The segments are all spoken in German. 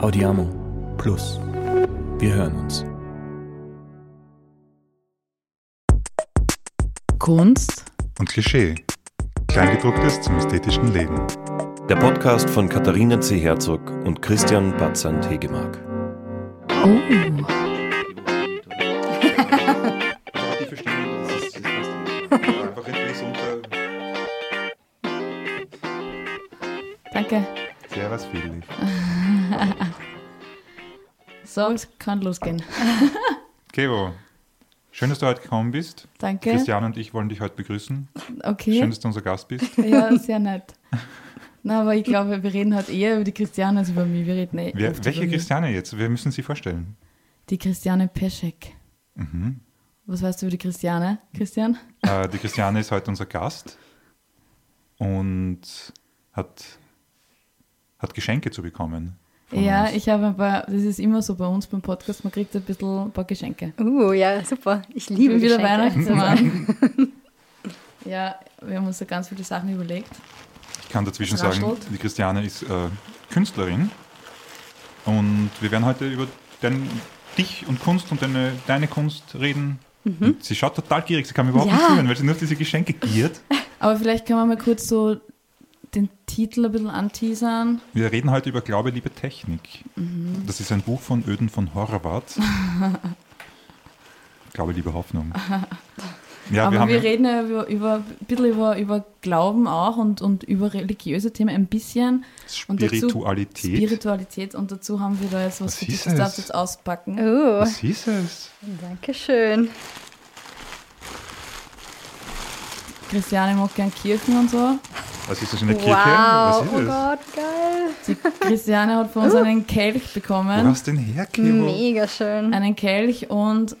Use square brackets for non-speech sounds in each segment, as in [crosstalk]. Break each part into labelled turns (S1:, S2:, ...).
S1: Audiamo Plus. Wir hören uns.
S2: Kunst
S3: und Klischee. Kleingedrucktes zum ästhetischen Leben.
S1: Der Podcast von Katharina C. Herzog und Christian Batzand Hegemark.
S2: Oh. [laughs] Danke.
S3: Sehr was viel. [laughs]
S2: so, es kann losgehen. [laughs]
S3: Kevo, schön, dass du heute gekommen bist.
S2: Danke.
S3: Christian und ich wollen dich heute begrüßen.
S2: Okay.
S3: Schön, dass du unser Gast bist. [laughs]
S2: Ja, sehr nett. Na, aber ich glaube, wir reden halt eher über die Christiane als über mich. Wir reden eh
S3: Wer, welche Christiane jetzt? Wir müssen sie vorstellen.
S2: Die Christiane Peschek.
S3: Mhm.
S2: Was weißt du über die Christiane, Christian?
S3: Äh, die Christiane ist heute unser Gast und hat, hat Geschenke zu bekommen.
S2: Ja,
S3: uns.
S2: ich habe ein paar, das ist immer so bei uns beim Podcast, man kriegt ein bisschen ein paar Geschenke.
S4: Uh, ja, super. Ich liebe
S2: Ich bin wieder. Weihnachtsmann. [laughs] [laughs] ja, wir haben uns da ganz viele Sachen überlegt.
S3: Ich kann dazwischen sagen, die Christiane ist äh, Künstlerin und wir werden heute über dein, dich und Kunst und deine, deine Kunst reden. Und sie schaut total gierig, sie kann mir überhaupt nicht
S4: Ja.
S3: zuhören, weil sie nur auf diese Geschenke giert.
S2: Aber vielleicht können wir mal kurz so den Titel ein bisschen anteasern.
S3: Wir reden heute über Glaube, Liebe, Technik.
S2: Mhm.
S3: Das ist ein Buch von Öden von Horvath. [laughs] Glaube, Liebe, Hoffnung. [laughs] Ja,
S2: Aber
S3: wir
S2: wir, reden ja über, über, ein bisschen über, über Glauben auch und, und über religiöse Themen ein bisschen. Und dazu-
S3: Spiritualität.
S2: Spiritualität. Und dazu haben wir da jetzt was,
S3: Was
S2: für dich. darfst du
S3: es?
S2: jetzt auspacken.
S4: Uh,
S3: Was hieß es?
S4: Dankeschön.
S2: Christiane mag gern Kirchen und so.
S3: Was ist das in der Kirche?
S4: Wow,
S3: Was
S4: oh? Gott, geil.
S2: Die Christiane hat von uns einen Kelch
S3: Wo
S2: bekommen.
S3: hast du den her, Kevo?
S4: Mega schön.
S2: Einen Kelch und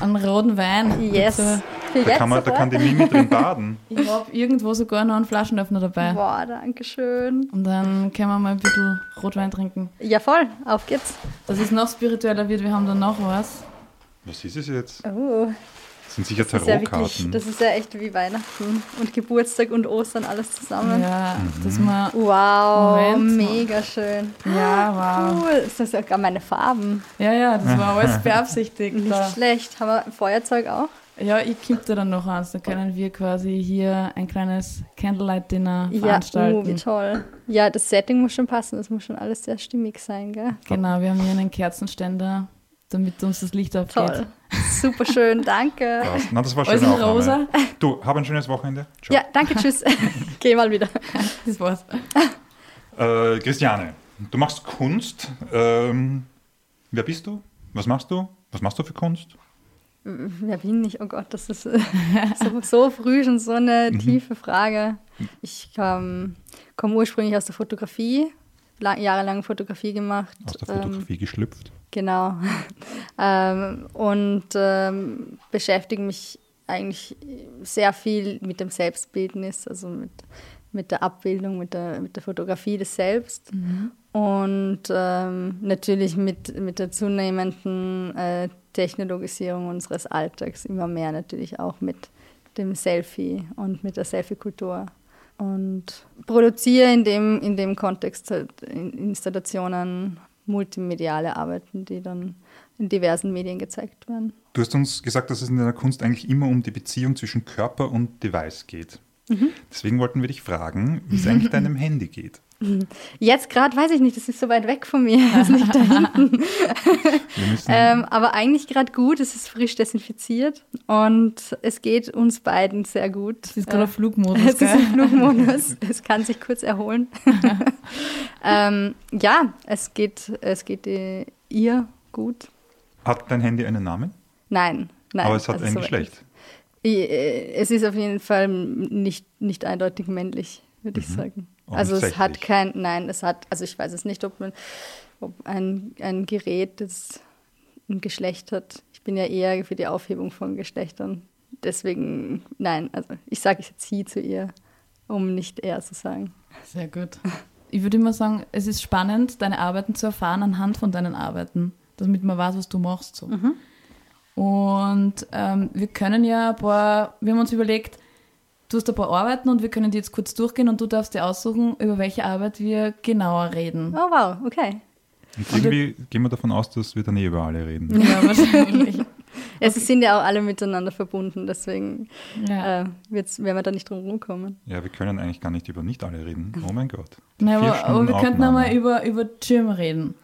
S2: einen roten Wein.
S4: Yes. Für
S3: Da kann, man, da kann die Mimi drin baden. [laughs]
S2: Ich habe irgendwo sogar noch einen Flaschenöffner dabei.
S4: Boah, danke schön.
S2: Und dann können wir mal ein bisschen Rotwein trinken.
S4: Ja, voll. Auf geht's.
S2: Dass es noch spiritueller wird, wir haben dann noch was.
S3: Was ist es jetzt?
S4: Oh,
S3: sind sicher
S4: das ist ja
S3: Tarotkarten.
S4: das ist ja echt wie Weihnachten und Geburtstag und Ostern alles zusammen.
S2: Ja,
S3: Mhm.
S2: dass wir.
S4: Wow,
S2: Moment.
S4: mega schön.
S2: Ja, wow.
S4: Cool, ist das sogar meine Farben.
S2: Ja, ja, das war [laughs] alles beabsichtigt.
S4: Nicht
S2: Da.
S4: schlecht. Haben wir Feuerzeug auch?
S2: Ja, ich kipp dir dann noch eins. Da können wir quasi hier ein kleines Candlelight-Dinner
S4: Ja,
S2: veranstalten.
S4: oh, wie toll. Ja, das Setting muss schon passen. Das muss schon alles sehr stimmig sein, gell?
S2: Genau, wir haben hier einen Kerzenständer, damit uns das Licht aufgeht.
S4: Toll. Super schön, danke. [laughs]
S3: Krass. Na, das war
S2: Alles
S3: schön
S2: in rosa.
S3: Du, hab ein schönes Wochenende. Ciao.
S4: Ja, danke, tschüss. [laughs] Geh mal wieder.
S2: Das war's.
S3: Äh, Christiane, du machst Kunst. Ähm, wer bist du? Was machst du? Was machst du für Kunst?
S4: Wer bin ich? Oh Gott, das ist [laughs] so, so früh schon so eine
S3: Mhm.
S4: tiefe Frage. Ich ähm, komme ursprünglich aus der Fotografie, lang, jahrelang Fotografie gemacht.
S3: Aus der
S4: ähm,
S3: Fotografie geschlüpft.
S4: Genau. [laughs] ähm, und ähm, beschäftige mich eigentlich sehr viel mit dem Selbstbildnis, also mit, mit der Abbildung, mit der, mit der Fotografie des Selbst. Und ähm, natürlich mit, mit der zunehmenden äh, Technologisierung unseres Alltags immer mehr natürlich auch mit dem Selfie und mit der Selfie-Kultur. Und produziere in dem, in dem Kontext halt In- Installationen, multimediale Arbeiten, die dann in diversen Medien gezeigt werden.
S3: Du hast uns gesagt, dass es in deiner Kunst eigentlich immer um die Beziehung zwischen Körper und Device geht.
S4: Mhm.
S3: Deswegen wollten wir dich fragen, wie es eigentlich [laughs] deinem Handy geht.
S4: Jetzt gerade weiß ich nicht, das ist so weit weg von mir, [laughs] das ist nicht da hinten. Ähm, aber eigentlich gerade gut, es ist frisch desinfiziert und es geht uns beiden sehr gut.
S2: Das ist gerade
S4: Äh,
S2: auf Flugmodus,
S4: Es ist
S2: gell?
S4: im Flugmodus, [laughs] es kann sich kurz erholen. [laughs] ähm, ja, es geht, es geht äh, ihr gut.
S3: hat dein Handy einen Namen?
S4: Nein, nein.
S3: Aber es hat
S4: also
S3: ein
S4: soweit
S3: Geschlecht.
S4: Äh, Es ist auf jeden Fall nicht, nicht eindeutig männlich, würde ich sagen. Also es hat kein, nein, es hat, also ich weiß es nicht, ob, man, ob ein, ein Gerät, das ein Geschlecht hat. Ich bin ja eher für die Aufhebung von Geschlechtern. Deswegen, nein, also ich sage jetzt sie zu ihr, um nicht er zu sagen.
S2: Sehr gut. Ich würde immer sagen, es ist spannend, deine Arbeiten zu erfahren anhand von deinen Arbeiten, damit man weiß, was du machst. So. Und ähm, wir können ja ein paar, wir haben uns überlegt, du hast ein paar Arbeiten und wir können die jetzt kurz durchgehen und du darfst dir aussuchen, über welche Arbeit wir genauer reden.
S4: Oh wow, okay.
S3: Und irgendwie gehen wir davon aus, dass wir dann eh über alle reden.
S2: Ja, [laughs] wahrscheinlich.
S4: Ja, Sie sind ja auch alle miteinander verbunden, deswegen
S2: Ja.
S4: äh, wird's, werden wir da nicht drum rumkommen.
S3: Ja, wir können eigentlich gar nicht über nicht alle reden. Oh mein Gott.
S2: Nein,
S3: Vier
S2: aber, aber wir könnten einmal über, über Jim reden.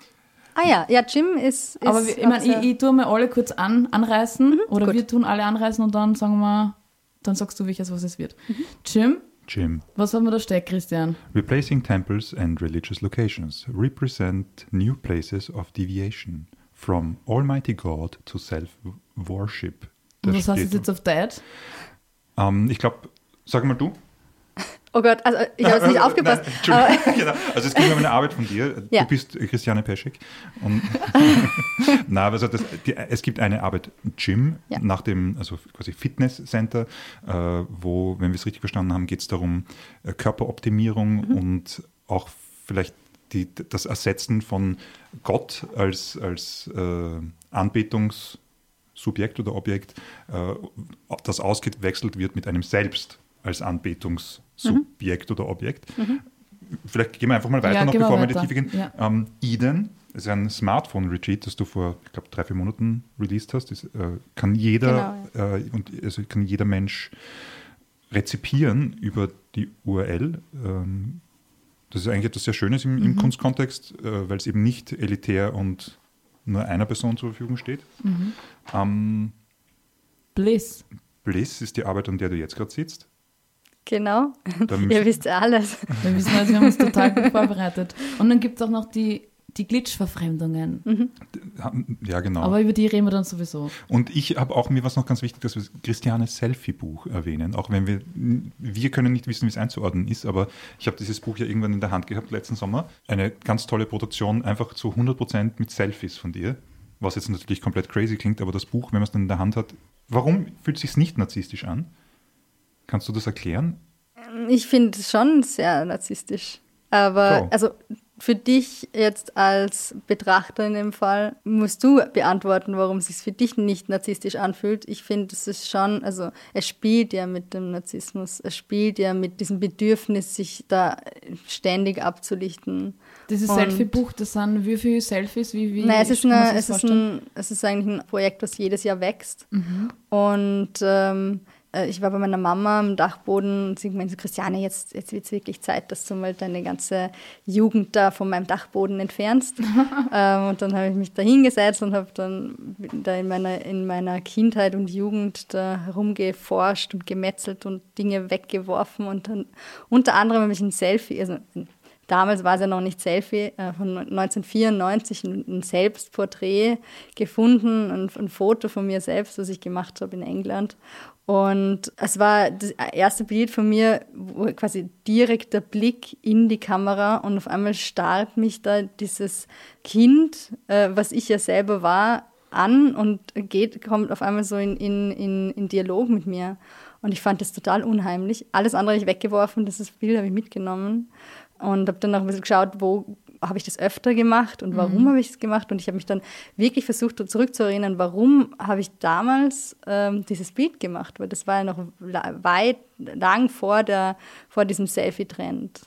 S4: Ah ja, ja, Jim ist. ist
S2: aber wir, ich,
S4: auch
S2: mein,
S4: sehr-
S2: ich, ich tue mal alle kurz an, anreißen oder
S4: gut.
S2: wir tun alle anreißen und dann sagen wir, dann sagst du welches, was es wird. Jim,
S3: Jim.
S2: was haben wir da stehen, Christian?
S3: Replacing temples and religious locations represent new places of deviation from Almighty God to self-worship.
S2: Was heißt das jetzt auf Dad?
S3: Ähm, ich glaube, sag mal du.
S4: Oh Gott, also ich habe jetzt nicht aufgepasst.
S3: Nein, [laughs] genau. Also es ging um eine Arbeit von dir.
S4: Ja.
S3: Du bist Christiane Peschek. Und [laughs] Na, also das, die, es gibt eine Arbeit Gym
S4: Ja.
S3: nach dem also quasi Fitness Center, äh, wo, wenn wir es richtig verstanden haben, geht es darum äh, Körperoptimierung
S4: Mhm.
S3: und auch vielleicht die, das Ersetzen von Gott als, als äh, Anbetungssubjekt oder Objekt, äh, das ausgewechselt wird mit einem Selbst als Anbetungssubjekt oder Objekt. Vielleicht gehen wir einfach mal weiter,
S2: Ja,
S3: noch bevor wir in die. Tiefe gehen.
S2: Ja.
S3: Ähm, Eden ist ein Smartphone-Retreat, das du vor, ich glaube, drei, vier Monaten released hast. Das äh, kann jeder äh, und also kann jeder Mensch rezipieren über die URL. Ähm, das ist eigentlich etwas sehr Schönes im,
S2: Mhm.
S3: im Kunstkontext, äh, weil es eben nicht elitär und nur einer Person zur Verfügung steht.
S2: Mhm.
S3: Ähm,
S2: Bliss.
S3: Bliss ist die Arbeit, an der du jetzt gerade sitzt.
S4: Genau, [laughs] ihr wisst alles.
S2: Wir wissen also, wir haben uns total gut vorbereitet. Und dann gibt es auch noch die, die Glitch-Verfremdungen.
S3: ja, genau.
S2: Aber über die reden wir dann sowieso.
S3: Und ich habe auch mir was noch ganz wichtig, dass wir Christianes Selfie-Buch erwähnen. Auch wenn wir, wir können nicht wissen, wie es einzuordnen ist, aber ich habe dieses Buch ja irgendwann in der Hand gehabt letzten Sommer. Eine ganz tolle Produktion, einfach zu 100% mit Selfies von dir. Was jetzt natürlich komplett crazy klingt, aber das Buch, wenn man es dann in der Hand hat, warum fühlt es sich nicht narzisstisch an? Kannst du das erklären?
S4: Ich finde es schon sehr narzisstisch. Aber
S3: So.
S4: also für dich jetzt als Betrachter in dem Fall musst du beantworten, warum es sich für dich nicht narzisstisch anfühlt. Ich finde, es ist schon, also es spielt ja mit dem Narzissmus, es spielt ja mit diesem Bedürfnis, sich da ständig abzulichten.
S2: Dieses Selfie-Buch, das sind wie viele Selfies, wie, wie
S4: Nein, es ist, eine, es, ist ein, es ist eigentlich ein Projekt, das jedes Jahr wächst.
S2: Mhm.
S4: Und ähm, äh, ich war bei meiner Mama am Dachboden und sie meinte, Christiane, jetzt, jetzt wird es wirklich Zeit, dass du mal deine ganze Jugend da von meinem Dachboden entfernst. [laughs] ähm, und dann habe ich mich da hingesetzt und habe dann da in meiner, in meiner Kindheit und Jugend da herumgeforscht und gemetzelt und Dinge weggeworfen. Und dann unter anderem habe ich ein Selfie, also Damals war es ja noch nicht Selfie, äh, von 1994 ein, ein Selbstporträt gefunden, ein, ein Foto von mir selbst, das ich gemacht habe in England. Und es war das erste Bild von mir, wo quasi direkt der Blick in die Kamera und auf einmal starrt mich da dieses Kind, äh, was ich ja selber war, an und geht, kommt auf einmal so in, in, in, in Dialog mit mir. Und ich fand das total unheimlich. Alles andere habe ich weggeworfen, dieses Bild habe ich mitgenommen und habe dann noch ein bisschen geschaut, wo habe ich das öfter gemacht und warum habe ich es gemacht. Und ich habe mich dann wirklich versucht, zurückzuerinnern, warum habe ich damals ähm, dieses Bild gemacht, weil das war ja noch weit, lang vor, der, vor diesem Selfie-Trend.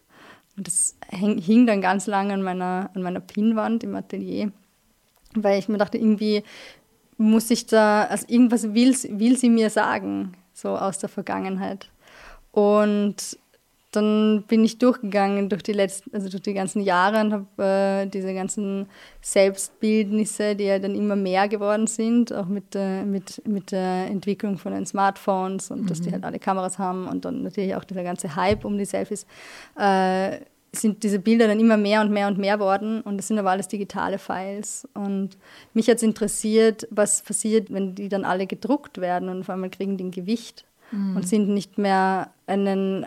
S4: Und das häng, hing dann ganz lange an meiner, an meiner Pinnwand im Atelier, weil ich mir dachte, irgendwie muss ich da, also irgendwas will, will sie mir sagen, so aus der Vergangenheit. Und dann bin ich durchgegangen durch die letzten, also durch die ganzen Jahre und habe äh, diese ganzen Selbstbildnisse, die ja dann immer mehr geworden sind, auch mit, äh, mit, mit der Entwicklung von den Smartphones und dass die halt alle Kameras haben und dann natürlich auch dieser ganze Hype um die Selfies, äh, sind diese Bilder dann immer mehr und mehr und mehr worden und das sind aber alles digitale Files. Und mich hat es interessiert, was passiert, wenn die dann alle gedruckt werden und auf einmal kriegen die ein Gewicht und sind nicht mehr einen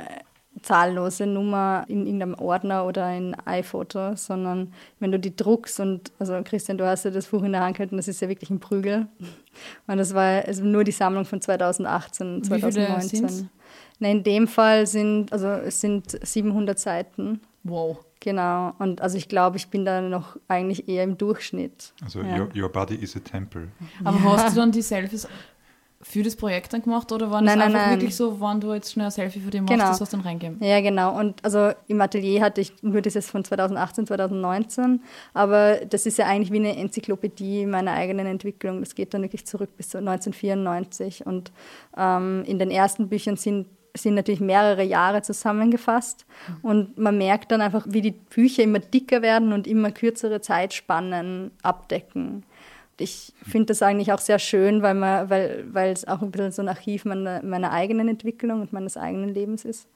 S4: zahllose Nummer in irgendeinem Ordner oder in iPhoto, sondern wenn du die druckst und, also Christian, du hast ja das Buch in der Hand gehalten, das ist ja wirklich ein Prügel. Und das war also nur die Sammlung von 2018,
S2: Wie viele
S4: 2019.
S2: sind's?
S4: Na, in dem Fall sind, also es sind 700 Seiten.
S2: Wow.
S4: Genau. Und also ich glaube, ich bin da noch eigentlich eher im Durchschnitt.
S3: Also
S4: Ja.
S3: your, your body is a temple.
S2: Aber hast du dann die Selfies für das Projekt dann gemacht oder waren
S4: nein, nein,
S2: einfach
S4: nein.
S2: wirklich so, wenn du jetzt schnell ein Selfie für dich machst,
S4: Genau.
S2: das hast du dann reingeben?
S4: Ja, genau. Und also im Atelier hatte ich nur dieses von 2018, 2019, aber das ist ja eigentlich wie eine Enzyklopädie meiner eigenen Entwicklung. Das geht dann wirklich zurück bis zu 1994 und ähm, in den ersten Büchern sind sind natürlich mehrere Jahre zusammengefasst und man merkt dann einfach, wie die Bücher immer dicker werden und immer kürzere Zeitspannen abdecken. Ich finde das eigentlich auch sehr schön, weil, man, weil, weil es auch ein bisschen so ein Archiv meiner, meiner eigenen Entwicklung und meines eigenen Lebens ist.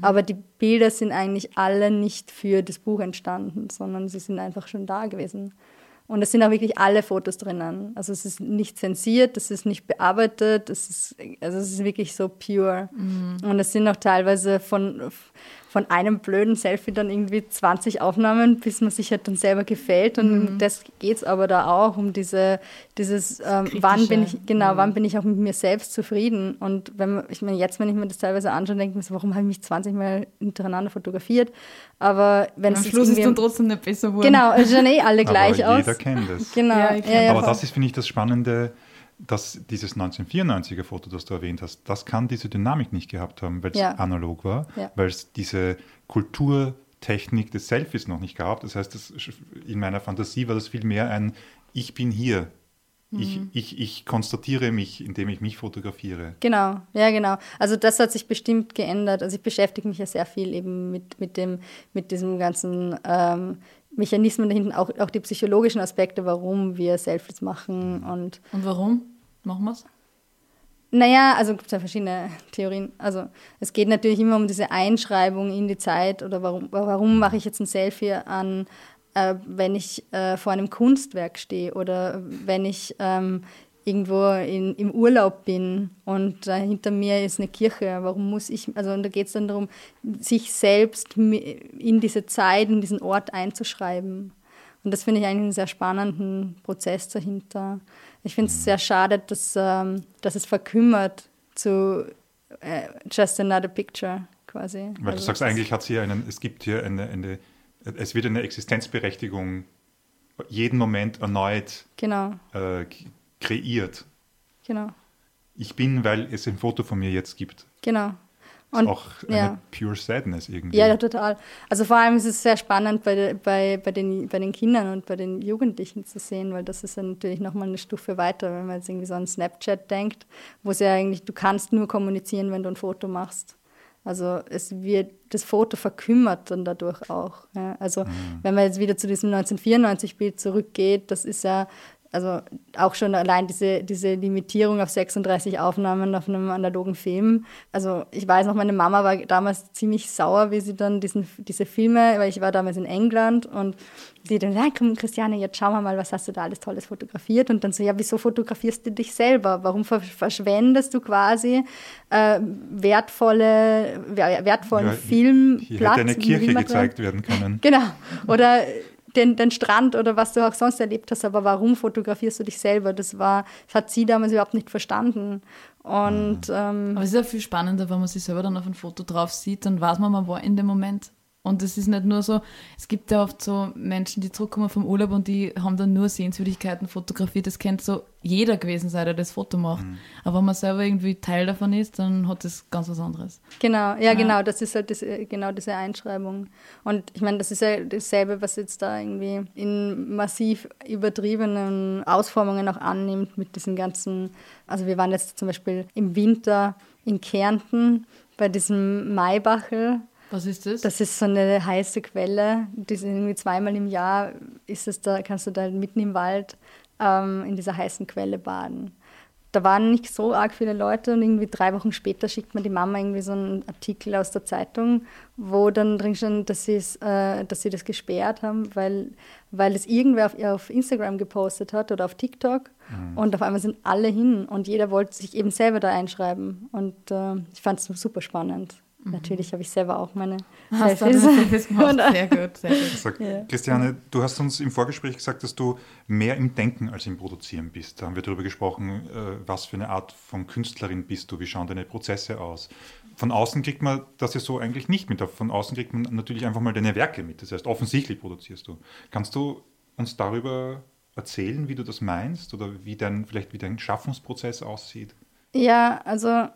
S4: Aber die Bilder sind eigentlich alle nicht für das Buch entstanden, sondern sie sind einfach schon da gewesen. Und es sind auch wirklich alle Fotos drinnen. Also es ist nicht zensiert, es ist nicht bearbeitet, es ist, also es ist wirklich so pure. Und es sind auch teilweise von, von einem blöden Selfie dann irgendwie 20 Aufnahmen, bis man sich halt dann selber gefällt. Und um das geht es aber da auch, um diese, dieses, ähm, wann bin ich, genau, wann bin ich auch mit mir selbst zufrieden. Und wenn man, ich meine, jetzt, wenn ich mir das teilweise anschaue, denke ich mir so, warum habe ich mich 20 Mal hintereinander fotografiert? Aber wenn
S2: Am
S4: es
S2: Schluss ist dann trotzdem nicht besser geworden.
S4: Genau, es schauen eh alle gleich
S3: Aber
S4: aus.
S3: jeder kennt es.
S4: Genau.
S2: Ja,
S4: Ja,
S2: ich
S4: ja,
S2: kenn-
S3: Aber das ist, finde ich, das Spannende, dass dieses 1994er Foto, das du erwähnt hast, das kann diese Dynamik nicht gehabt haben, weil es
S4: Ja.
S3: analog war,
S4: Ja.
S3: weil es diese Kulturtechnik des Selfies noch nicht gab. Das heißt, das, in meiner Fantasie war das viel mehr ein Ich bin hier. Ich,
S4: Mhm.
S3: ich, ich konstatiere mich, indem ich mich fotografiere.
S4: Genau, ja, genau. Also das hat sich bestimmt geändert. Also ich beschäftige mich ja sehr viel eben mit, mit, dem, mit diesem ganzen ähm, Mechanismen dahinten, auch, auch die psychologischen Aspekte, warum wir Selfies machen und
S2: Und warum machen wir es?
S4: Naja, also gibt es ja verschiedene Theorien. Also es geht natürlich immer um diese Einschreibung in die Zeit oder warum, warum mache ich jetzt ein Selfie an, äh, wenn ich äh, vor einem Kunstwerk stehe oder wenn ich ähm, irgendwo in, im Urlaub bin und äh, hinter mir ist eine Kirche. Warum muss ich, also und da geht es dann darum, sich selbst in diese Zeit, in diesen Ort einzuschreiben. Und das finde ich eigentlich einen sehr spannenden Prozess dahinter. Ich finde es sehr schade, dass, ähm, dass es verkümmert zu äh, Just Another Picture quasi.
S3: Weil du
S4: Also
S3: sagst,
S4: das-
S3: eigentlich hat hier einen, es gibt hier eine, eine, es wird eine Existenzberechtigung jeden Moment erneut
S4: Genau,
S3: äh, kreiert.
S4: genau,
S3: Ich bin, weil es ein Foto von mir jetzt gibt.
S4: genau. Und
S3: auch eine
S4: ja.
S3: pure Sadness irgendwie.
S4: Ja, total. Also vor allem ist es sehr spannend bei, bei, bei, den, bei den Kindern und bei den Jugendlichen zu sehen, weil das ist ja natürlich nochmal eine Stufe weiter, wenn man jetzt irgendwie so an Snapchat denkt, wo es ja eigentlich, du kannst nur kommunizieren, wenn du ein Foto machst. Also es wird, das Foto verkümmert dann dadurch auch. Ja. Also wenn man jetzt wieder zu diesem 1994-Bild zurückgeht, das ist ja, also auch schon allein diese, diese Limitierung auf 36 Aufnahmen auf einem analogen Film. Also ich weiß noch, meine Mama war damals ziemlich sauer, wie sie dann diesen, diese Filme, weil ich war damals in England und sie dann, ja komm Christiane, jetzt schauen wir mal, was hast du da alles Tolles fotografiert? Und dann so, ja, wieso fotografierst du dich selber? Warum ver verschwendest du quasi äh, wertvolle, wer- wertvollen
S3: Ja,
S4: Filmplatz?
S3: Hier hätte eine Kirche gezeigt werden können.
S4: Genau. Oder den, den Strand oder was du auch sonst erlebt hast, aber warum fotografierst du dich selber? Das war, das hat sie damals überhaupt nicht verstanden. Und ähm,
S2: Aber es ist ja viel spannender, wenn man sich selber dann auf ein Foto drauf sieht, dann weiß man, man war in dem Moment. Und es ist nicht nur so, es gibt ja oft so Menschen, die zurückkommen vom Urlaub und die haben dann nur Sehenswürdigkeiten fotografiert. Das könnte so jeder gewesen sein, der das Foto macht. Aber wenn man selber irgendwie Teil davon ist, dann hat das ganz was anderes.
S4: genau, ja, genau, das ist halt das, genau diese Einschreibung. Und ich meine, das ist ja dasselbe, was jetzt da irgendwie in massiv übertriebenen Ausformungen auch annimmt mit diesen ganzen, also wir waren jetzt zum Beispiel im Winter in Kärnten bei diesem Maibachel,
S2: Was ist das?
S4: Das ist so eine heiße Quelle. Die sind irgendwie zweimal im Jahr ist es da, kannst du da mitten im Wald ähm, in dieser heißen Quelle baden. Da waren nicht so arg viele Leute und irgendwie drei Wochen später schickt mir die Mama irgendwie so einen Artikel aus der Zeitung, wo dann drin stand, dass, äh, dass sie das gesperrt haben, weil, weil es irgendwer auf, auf Instagram gepostet hat oder auf TikTok und auf einmal sind alle hin und jeder wollte sich eben selber da einschreiben und äh, ich fand es super spannend. Natürlich habe ich selber auch meine
S2: Hast du
S4: Selfies.
S2: das Selfies [laughs] gemacht? Sehr gut, sehr gut.
S3: Sag,
S4: Ja.
S3: Christiane, du hast uns im Vorgespräch gesagt, dass du mehr im Denken als im Produzieren bist. Da haben wir darüber gesprochen, äh, was für eine Art von Künstlerin bist du, wie schauen deine Prozesse aus. Von außen kriegt man das ja so eigentlich nicht mit. Von außen kriegt man natürlich einfach mal deine Werke mit. Das heißt, offensichtlich produzierst du. Kannst du uns darüber erzählen, wie du das meinst oder wie dein, vielleicht wie dein Schaffungsprozess aussieht?
S4: Ja, also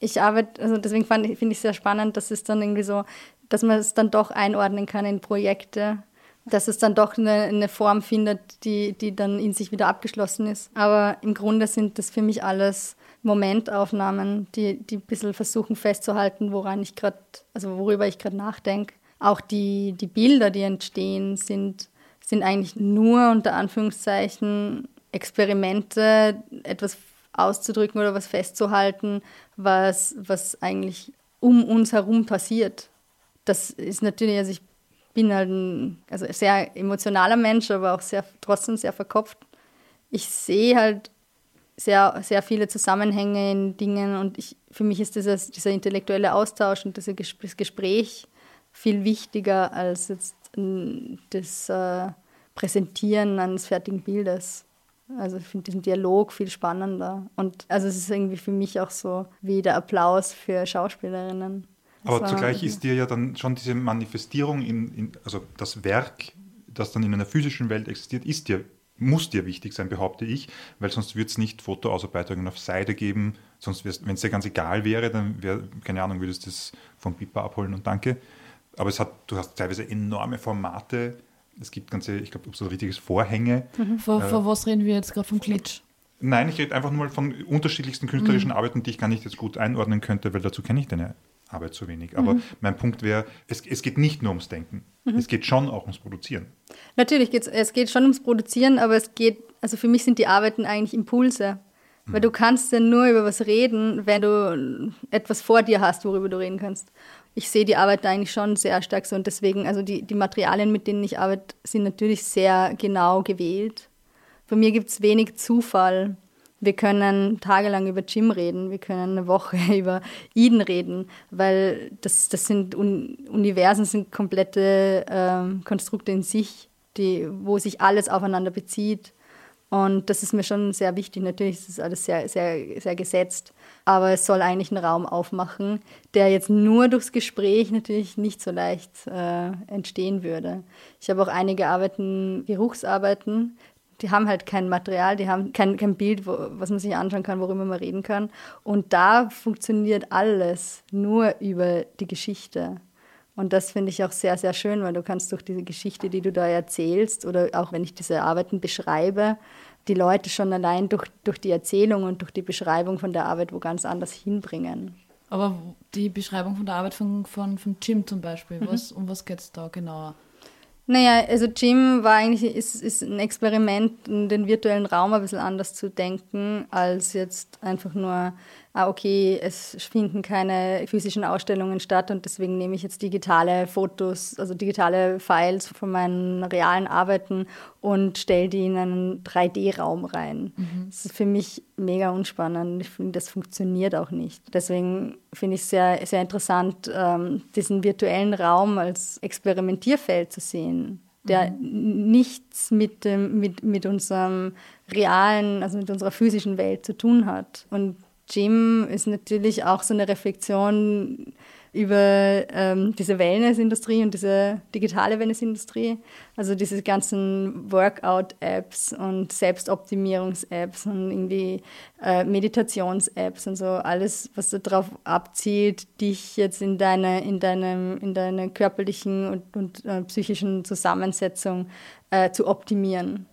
S4: ich arbeite, also deswegen finde ich es sehr spannend, dass es dann irgendwie so, dass man es dann doch einordnen kann in Projekte, dass es dann doch eine, eine Form findet, die, die dann in sich wieder abgeschlossen ist. Aber im Grunde sind das für mich alles Momentaufnahmen, die, die ein bisschen versuchen festzuhalten, woran ich gerade, also worüber ich gerade nachdenke. Auch die, die Bilder, die entstehen, sind, sind eigentlich nur unter Anführungszeichen Experimente, etwas auszudrücken oder was festzuhalten, was, was eigentlich um uns herum passiert. Das ist natürlich, also ich bin halt ein also sehr emotionaler Mensch, aber auch sehr, trotzdem sehr verkopft. Ich sehe halt sehr, sehr viele Zusammenhänge in Dingen und ich, für mich ist dieses, dieser intellektuelle Austausch und das Gespräch viel wichtiger als jetzt das äh, Präsentieren eines fertigen Bildes. Also ich finde diesen Dialog viel spannender. Und also es ist irgendwie für mich auch so wie der Applaus für Schauspielerinnen.
S3: Aber zugleich ist dir ja dann schon diese Manifestierung in, in, also das Werk, das dann in einer physischen Welt existiert, ist dir, muss dir wichtig sein, behaupte ich, weil sonst würde es nicht Fotoausarbeitungen auf Seite geben, sonst wenn es dir ganz egal wäre, dann wäre, keine Ahnung, würdest du das vom Pipa abholen und danke. Aber es hat, du hast teilweise enorme Formate, es gibt ganze, ich glaube, so ein richtiges Vorhänge.
S2: Mhm. Vor, äh, was reden wir jetzt gerade vom Glitch?
S3: Nein, ich rede einfach nur von unterschiedlichsten künstlerischen mhm. Arbeiten, die ich gar nicht jetzt gut einordnen könnte, weil dazu kenne ich deine Arbeit zu wenig. Aber mhm. mein Punkt wäre, es, es, geht nicht nur ums Denken. Mhm. Es geht schon auch ums Produzieren.
S4: Natürlich geht es geht schon ums Produzieren, aber es geht, also für mich sind die Arbeiten eigentlich Impulse. Weil mhm. du kannst ja nur über was reden, wenn du etwas vor dir hast, worüber du reden kannst. Ich sehe die Arbeit eigentlich schon sehr stark so und deswegen, also die, die Materialien, mit denen ich arbeite, sind natürlich sehr genau gewählt. Bei mir gibt es wenig Zufall. Wir können tagelang über Jim reden, wir können eine Woche [laughs] über Eden reden, weil das, das sind Un Universen, sind komplette ähm, Konstrukte in sich, die, wo sich alles aufeinander bezieht. Und das ist mir schon sehr wichtig. Natürlich ist das alles sehr, sehr, sehr gesetzt, aber es soll eigentlich einen Raum aufmachen, der jetzt nur durchs Gespräch natürlich nicht so leicht äh, entstehen würde. Ich habe auch einige Arbeiten, Geruchsarbeiten, die haben halt kein Material, die haben kein, kein Bild, wo, was man sich anschauen kann, worüber man reden kann. Und da funktioniert alles nur über die Geschichte. Und das finde ich auch sehr, sehr schön, weil du kannst durch diese Geschichte, die du da erzählst, oder auch wenn ich diese Arbeiten beschreibe, die Leute schon allein durch, durch die Erzählung und durch die Beschreibung von der Arbeit wo ganz anders hinbringen.
S2: Aber die Beschreibung von der Arbeit von, von, von Jim zum Beispiel, was, mhm. um was geht es da genauer?
S4: Naja, also Jim war eigentlich ist, ist ein Experiment, den virtuellen Raum ein bisschen anders zu denken, als jetzt einfach nur ah, okay, es finden keine physischen Ausstellungen statt und deswegen nehme ich jetzt digitale Fotos, also digitale Files von meinen realen Arbeiten und stelle die in einen 3D-Raum rein. Mhm. Das ist für mich mega unspannend. Ich finde, das funktioniert auch nicht. Deswegen finde ich es sehr, sehr interessant, ähm, diesen virtuellen Raum als Experimentierfeld zu sehen der mhm. nichts mit, dem, mit, mit unserem realen, also mit unserer physischen Welt zu tun hat. Und Gym ist natürlich auch so eine Reflexion über ähm, diese Wellness-Industrie und diese digitale Wellness-Industrie. Also diese ganzen Workout-Apps und Selbstoptimierungs-Apps und irgendwie äh, Meditations-Apps und so alles, was darauf abzielt, dich jetzt in deine, in deinem, in deiner körperlichen und, und äh, psychischen Zusammensetzung äh, zu optimieren.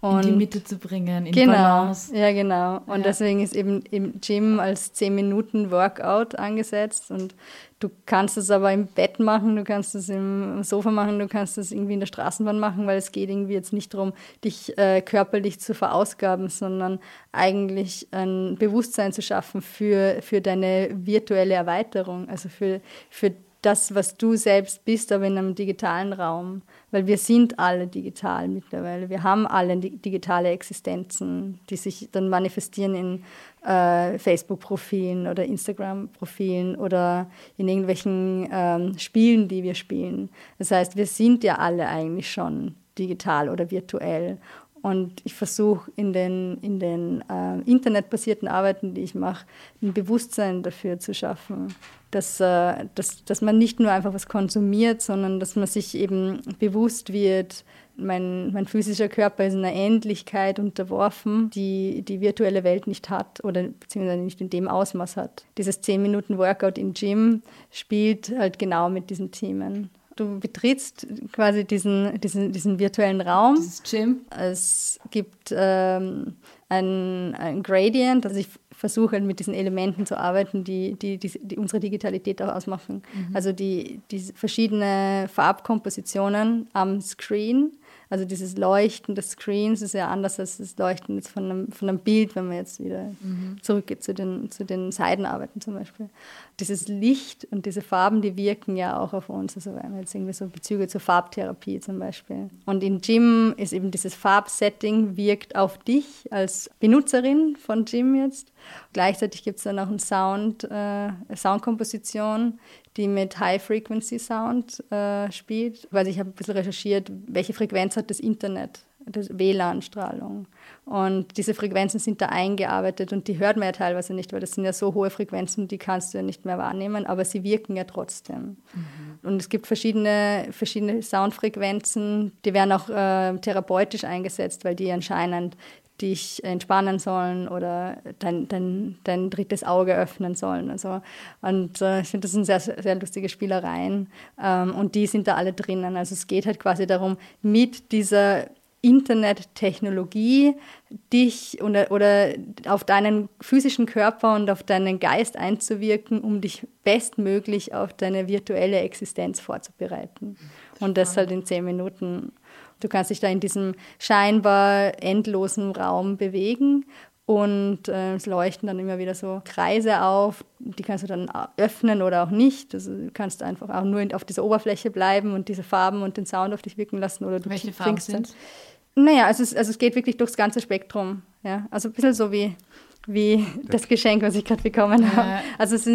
S2: Und in die Mitte zu bringen, in
S4: genau,
S2: Balance.
S4: Ja, genau. Und ja. deswegen ist eben im Gym als 10 Minuten Workout angesetzt und du kannst es aber im Bett machen, du kannst es im Sofa machen, du kannst es irgendwie in der Straßenbahn machen, weil es geht irgendwie jetzt nicht darum, dich äh, körperlich zu verausgaben, sondern eigentlich ein Bewusstsein zu schaffen für, für deine virtuelle Erweiterung, also für, für das, was du selbst bist, aber in einem digitalen Raum. Weil wir sind alle digital mittlerweile. Wir haben alle digitale Existenzen, die sich dann manifestieren in äh, Facebook-Profilen oder Instagram-Profilen oder in irgendwelchen ähm, Spielen, die wir spielen. Das heißt, wir sind ja alle eigentlich schon digital oder virtuell. Und ich versuche in den, in den äh, internetbasierten Arbeiten, die ich mache, ein Bewusstsein dafür zu schaffen, dass, äh, dass, dass man nicht nur einfach was konsumiert, sondern dass man sich eben bewusst wird, mein, mein physischer Körper ist einer Endlichkeit unterworfen, die die virtuelle Welt nicht hat oder beziehungsweise nicht in dem Ausmaß hat. Dieses 10 Minuten Workout im Gym spielt halt genau mit diesen Themen. Du betrittst quasi diesen, diesen, diesen virtuellen Raum.
S2: Dieses Gym.
S4: Es gibt ähm, ein, ein Gradient, also ich versuche halt mit diesen Elementen zu arbeiten, die, die, die, die unsere Digitalität auch ausmachen. Mhm. Also die, die verschiedene Farbkompositionen am Screen also dieses Leuchten des Screens ist ja anders als das Leuchten jetzt von einem, von einem Bild, wenn man jetzt wieder mhm. zurückgeht zu den, zu den Seidenarbeiten zum Beispiel. Dieses Licht und diese Farben, die wirken ja auch auf uns. Also wir haben jetzt irgendwie so Bezüge zur Farbtherapie zum Beispiel. Und in Gym ist eben dieses Farbsetting wirkt auf dich als Benutzerin von Gym jetzt. Gleichzeitig gibt es dann auch eine Sound, äh, Soundkomposition, die mit High Frequency Sound äh, spielt. Weil ich habe ein bisschen recherchiert, welche Frequenz hat das Internet, das WLAN-Strahlung. Und diese Frequenzen sind da eingearbeitet und die hört man ja teilweise nicht, weil das sind ja so hohe Frequenzen, die kannst du ja nicht mehr wahrnehmen, aber sie wirken ja trotzdem. Mhm. Und es gibt verschiedene, verschiedene Soundfrequenzen, die werden auch äh, therapeutisch eingesetzt, weil die anscheinend dich entspannen sollen oder dein, dein, dein drittes Auge öffnen sollen. Also, und äh, ich finde, das sind sehr, sehr lustige Spielereien ähm, und die sind da alle drinnen. Also es geht halt quasi darum, mit dieser Internettechnologie dich oder, oder auf deinen physischen Körper und auf deinen Geist einzuwirken, um dich bestmöglich auf deine virtuelle Existenz vorzubereiten. Und das halt in zehn Minuten. Du kannst dich da in diesem scheinbar endlosen Raum bewegen und äh, es leuchten dann immer wieder so Kreise auf, die kannst du dann öffnen oder auch nicht. Also du kannst einfach auch nur auf dieser Oberfläche bleiben und diese Farben und den Sound auf dich wirken lassen. Oder du
S2: Welche Farben sind
S4: Naja, also es, also es geht wirklich durchs ganze Spektrum. Ja? Also ein bisschen so wie, wie das Geschenk, was ich gerade bekommen habe. Also ist,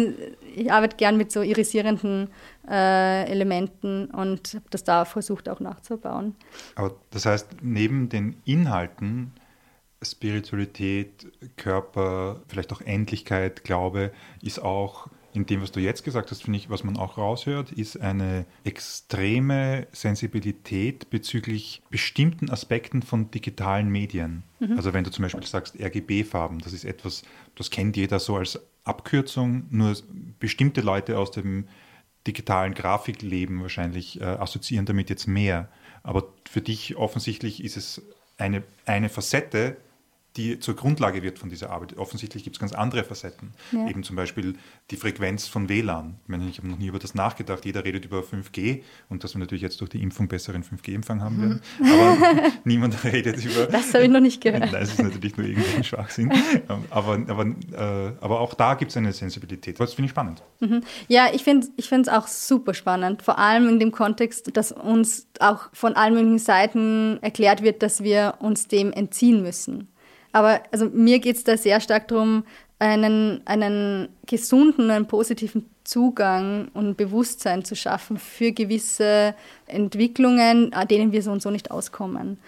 S4: ich arbeite gern mit so irisierenden äh, Elementen und habe das da versucht auch nachzubauen.
S3: Aber das heißt, neben den Inhalten, Spiritualität, Körper, vielleicht auch Endlichkeit, Glaube, ist auch in dem, was du jetzt gesagt hast, finde ich, was man auch raushört, ist eine extreme Sensibilität bezüglich bestimmten Aspekten von digitalen Medien. Mhm. Also wenn du zum Beispiel sagst RGB-Farben, das ist etwas, das kennt jeder so als Abkürzung, nur bestimmte Leute aus dem digitalen Grafikleben wahrscheinlich äh, assoziieren damit jetzt mehr. Aber für dich offensichtlich ist es eine, eine Facette die zur Grundlage wird von dieser Arbeit. Offensichtlich gibt es ganz andere Facetten. Ja. Eben zum Beispiel die Frequenz von WLAN. Ich, meine, ich habe noch nie über das nachgedacht. Jeder redet über 5G und dass wir natürlich jetzt durch die Impfung besseren 5G-Empfang haben werden. Mhm. Aber [laughs] niemand redet über.
S4: Das habe ich noch nicht gehört.
S3: Nein, das ist natürlich nur irgendein Schwachsinn. aber, aber, äh, aber auch da gibt es eine Sensibilität. Das finde ich spannend.
S4: Mhm. Ja, ich finde es auch super spannend. Vor allem in dem Kontext, dass uns auch von allen möglichen Seiten erklärt wird, dass wir uns dem entziehen müssen. Aber also mir geht es da sehr stark darum, einen, einen gesunden, einen positiven Zugang und Bewusstsein zu schaffen für gewisse Entwicklungen, denen wir so und so nicht auskommen.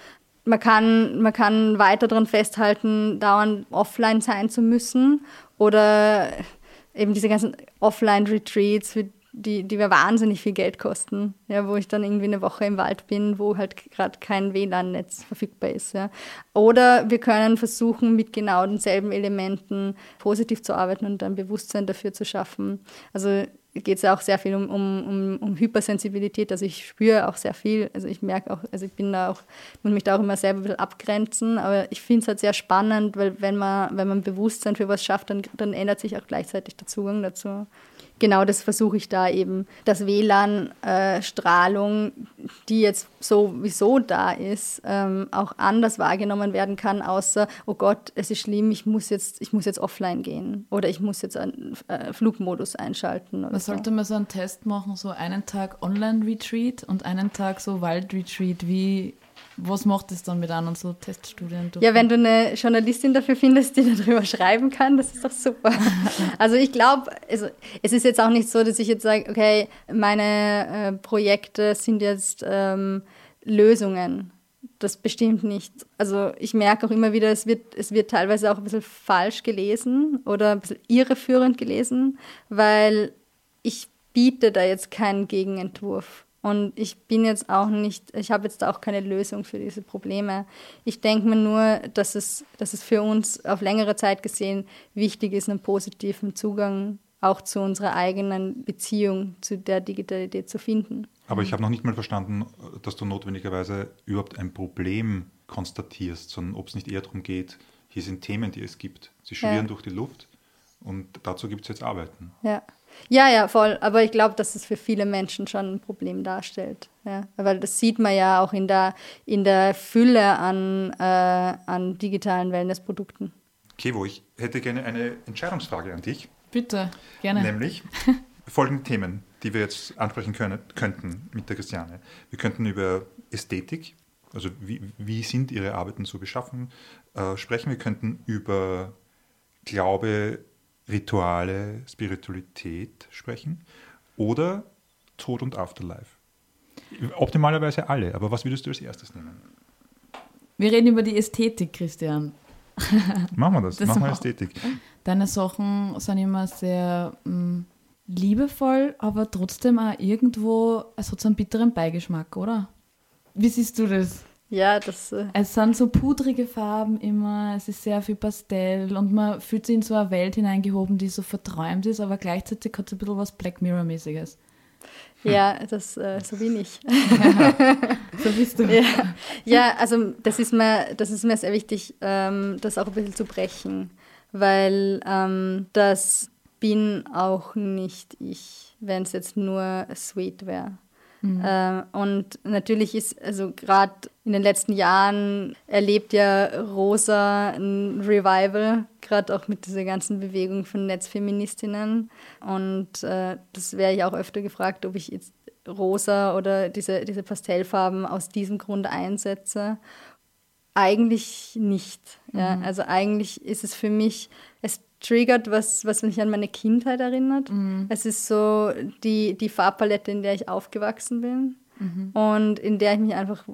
S4: Man kann, man kann weiter daran festhalten, dauernd offline sein zu müssen oder eben diese ganzen Offline-Retreats, die, die mir wahnsinnig viel Geld kosten, ja, wo ich dann irgendwie eine Woche im Wald bin, wo halt gerade kein WLAN-Netz verfügbar ist. Ja. Oder wir können versuchen, mit genau denselben Elementen positiv zu arbeiten und ein Bewusstsein dafür zu schaffen. Also geht es ja auch sehr viel um, um, um, Hypersensibilität. Also ich spüre auch sehr viel. Also ich merke auch, also ich bin da auch, muss mich da auch immer selber ein bisschen abgrenzen. Aber ich finde es halt sehr spannend, weil wenn man, wenn man Bewusstsein für was schafft, dann, dann ändert sich auch gleichzeitig der Zugang dazu genau das versuche ich da eben, dass WLAN-Strahlung, äh, die jetzt sowieso da ist, ähm, auch anders wahrgenommen werden kann, außer, oh Gott, es ist schlimm, ich muss jetzt, ich muss jetzt offline gehen oder ich muss jetzt einen äh, Flugmodus einschalten.
S2: man so. sollte mal so einen Test machen, so einen Tag Online-Retreat und einen Tag so Wald-Retreat, wie was macht es dann mit anderen so Teststudien?
S4: Ja, wenn du eine Journalistin dafür findest, die [laughs] darüber schreiben kann, das ist doch super. [laughs] also ich glaube, also es ist jetzt auch nicht so, dass ich jetzt sage, okay, meine äh, Projekte sind jetzt ähm, Lösungen. Das bestimmt nicht. Also ich merke auch immer wieder, es wird, es wird teilweise auch ein bisschen falsch gelesen oder ein bisschen irreführend gelesen, weil ich biete da jetzt keinen Gegenentwurf. Und ich bin jetzt auch nicht, ich habe jetzt auch keine Lösung für diese Probleme. Ich denke mir nur, dass es, dass es für uns auf längere Zeit gesehen wichtig ist, einen positiven Zugang auch zu unserer eigenen Beziehung zu der Digitalität zu finden.
S3: Aber ich habe noch nicht mal verstanden, dass du notwendigerweise überhaupt ein Problem konstatierst, sondern ob es nicht eher darum geht, hier sind Themen, die es gibt. Sie schwirren ja. durch die Luft und dazu gibt es jetzt Arbeiten.
S4: Ja. Ja, ja, voll. Aber ich glaube, dass es für viele Menschen schon ein Problem darstellt. Ja. Weil das sieht man ja auch in der, in der Fülle an, äh, an digitalen Wellnessprodukten.
S3: Kevo, ich hätte gerne eine Entscheidungsfrage an dich.
S2: Bitte, gerne.
S3: Nämlich [laughs] folgende Themen, die wir jetzt ansprechen können, könnten mit der Christiane. Wir könnten über Ästhetik, also wie, wie sind ihre Arbeiten so beschaffen, äh, sprechen. Wir könnten über Glaube, Rituale, Spiritualität sprechen oder Tod und Afterlife. Optimalerweise alle, aber was würdest du als erstes nehmen?
S2: Wir reden über die Ästhetik, Christian. [laughs]
S3: Machen wir das, das machen wir Ästhetik.
S2: Deine Sachen sind immer sehr mh, mm, liebevoll, aber trotzdem auch irgendwo, es hat so einen bitteren Beigeschmack, oder? Wie siehst du das?
S4: Ja, das. Äh
S2: es sind so pudrige Farben immer, es ist sehr viel Pastell und man fühlt sich in so eine Welt hineingehoben, die so verträumt ist, aber gleichzeitig hat es ein bisschen was Black Mirror-mäßiges.
S4: Ja, das, äh, so bin ich. [laughs]
S2: so bist du.
S4: Ja. ja, also das ist mir, das ist mir sehr wichtig, ähm, das auch ein bisschen zu brechen, weil ähm, das bin auch nicht ich, wenn es jetzt nur sweet wäre. Mhm. Äh, und natürlich ist, also gerade in den letzten Jahren erlebt ja Rosa ein Revival, gerade auch mit dieser ganzen Bewegung von Netzfeministinnen. Und äh, das wäre ich auch öfter gefragt, ob ich jetzt Rosa oder diese, diese Pastellfarben aus diesem Grund einsetze. Eigentlich nicht. Ja. Mhm. Also eigentlich ist es für mich, es triggert, was, was mich an meine Kindheit erinnert. Mhm. Es ist so die, die Farbpalette, in der ich aufgewachsen bin mhm. und in der ich mich einfach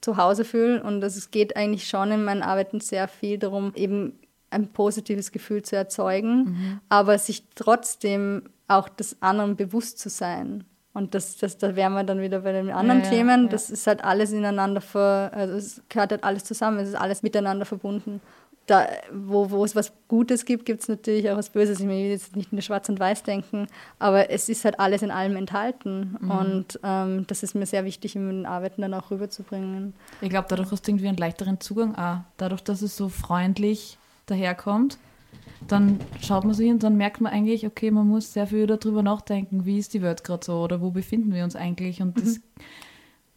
S4: zu Hause fühle. Und es geht eigentlich schon in meinen Arbeiten sehr viel darum, eben ein positives Gefühl zu erzeugen, mhm. aber sich trotzdem auch des anderen bewusst zu sein. Und das, das, da wären wir dann wieder bei den anderen ja, Themen. Ja. Das ist halt alles ineinander, ver, also es gehört halt alles zusammen, es ist alles miteinander verbunden da, wo, wo es was Gutes gibt, gibt es natürlich auch was Böses. Ich will jetzt nicht nur Schwarz und Weiß denken, aber es ist halt alles in allem enthalten. Mhm. Und ähm, das ist mir sehr wichtig, in den Arbeiten dann auch rüberzubringen.
S2: Ich glaube, dadurch hast du irgendwie einen leichteren Zugang auch. Dadurch, dass es so freundlich daherkommt, dann schaut man sich und dann merkt man eigentlich, okay, man muss sehr viel darüber nachdenken, wie ist die Welt gerade so oder wo befinden wir uns eigentlich. Und das mhm.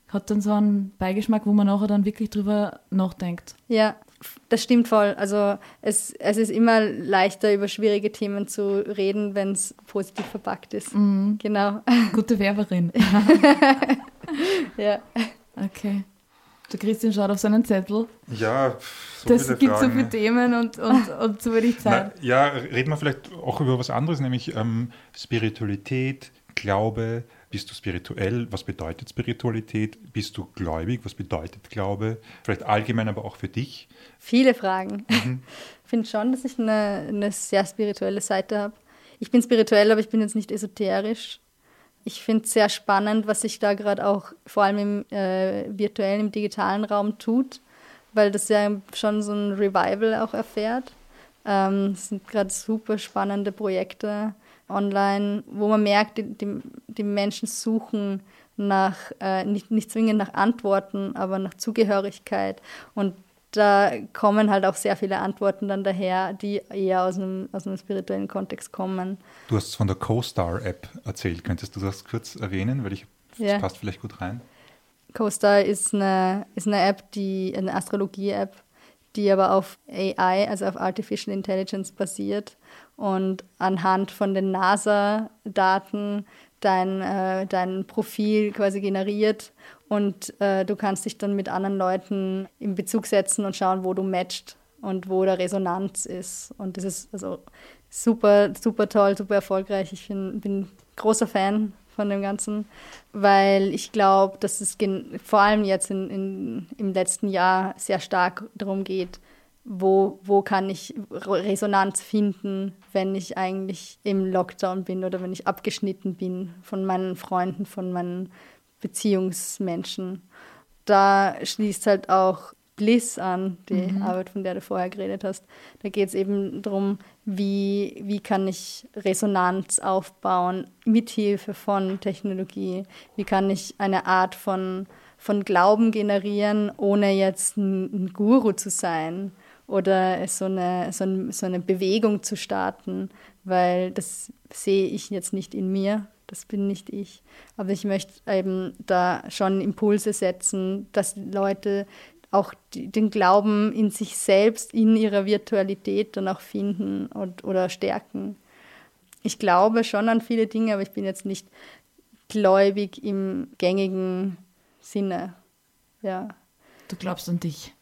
S2: hat dann so einen Beigeschmack, wo man nachher dann wirklich drüber nachdenkt.
S4: Ja, das stimmt voll. Also es, es ist immer leichter, über schwierige Themen zu reden, wenn es positiv verpackt ist.
S2: Mhm.
S4: Genau.
S2: Gute Werberin. [laughs]
S4: ja.
S2: Okay. Der Christian schaut auf seinen Zettel.
S3: Ja,
S2: so das gibt Fragen. so viele Themen und, und, und zu wenig Zeit.
S3: Na, ja, reden wir vielleicht auch über was anderes, nämlich ähm, Spiritualität, Glaube, bist du spirituell? Was bedeutet Spiritualität? Bist du gläubig? Was bedeutet Glaube? Vielleicht allgemein, aber auch für dich.
S4: Viele Fragen. Mhm. [laughs] Ich finde schon, dass ich eine, eine sehr spirituelle Seite habe. Ich bin spirituell, aber ich bin jetzt nicht esoterisch. Ich finde es sehr spannend, was sich da gerade auch vor allem im äh, virtuellen, im digitalen Raum tut, weil das ja schon so ein Revival auch erfährt. Ähm, es sind gerade super spannende Projekte online, wo man merkt, die, die, die Menschen suchen nach, äh, nicht, nicht zwingend nach Antworten, aber nach Zugehörigkeit. Und da kommen halt auch sehr viele Antworten dann daher, die eher aus einem, aus einem spirituellen Kontext kommen.
S3: Du hast von der CoStar-App erzählt. Könntest du das kurz erwähnen? Weil ich, das ja. passt vielleicht gut rein.
S4: CoStar ist eine, ist eine App, die eine Astrologie-App, die aber auf AI, also auf Artificial Intelligence basiert und anhand von den NASA-Daten dein, äh, dein Profil quasi generiert und äh, du kannst dich dann mit anderen Leuten in Bezug setzen und schauen, wo du matcht und wo der Resonanz ist. Und das ist also super, super toll, super erfolgreich. Ich bin, bin großer Fan von dem Ganzen, weil ich glaube, dass es vor allem jetzt in, in, im letzten Jahr sehr stark darum geht, wo, wo kann ich Resonanz finden, wenn ich eigentlich im Lockdown bin oder wenn ich abgeschnitten bin von meinen Freunden, von meinen Beziehungsmenschen. Da schließt halt auch Bliss an, die mhm. Arbeit, von der du vorher geredet hast. Da geht es eben darum, wie, wie kann ich Resonanz aufbauen mithilfe von Technologie? Wie kann ich eine Art von, von Glauben generieren, ohne jetzt ein, ein Guru zu sein oder so eine, so, ein, so eine Bewegung zu starten, weil das sehe ich jetzt nicht in mir, das bin nicht ich. Aber ich möchte eben da schon Impulse setzen, dass Leute auch die, den Glauben in sich selbst, in ihrer Virtualität dann auch finden und, oder stärken. Ich glaube schon an viele Dinge, aber ich bin jetzt nicht gläubig im gängigen Sinne. Ja.
S2: Du glaubst an dich.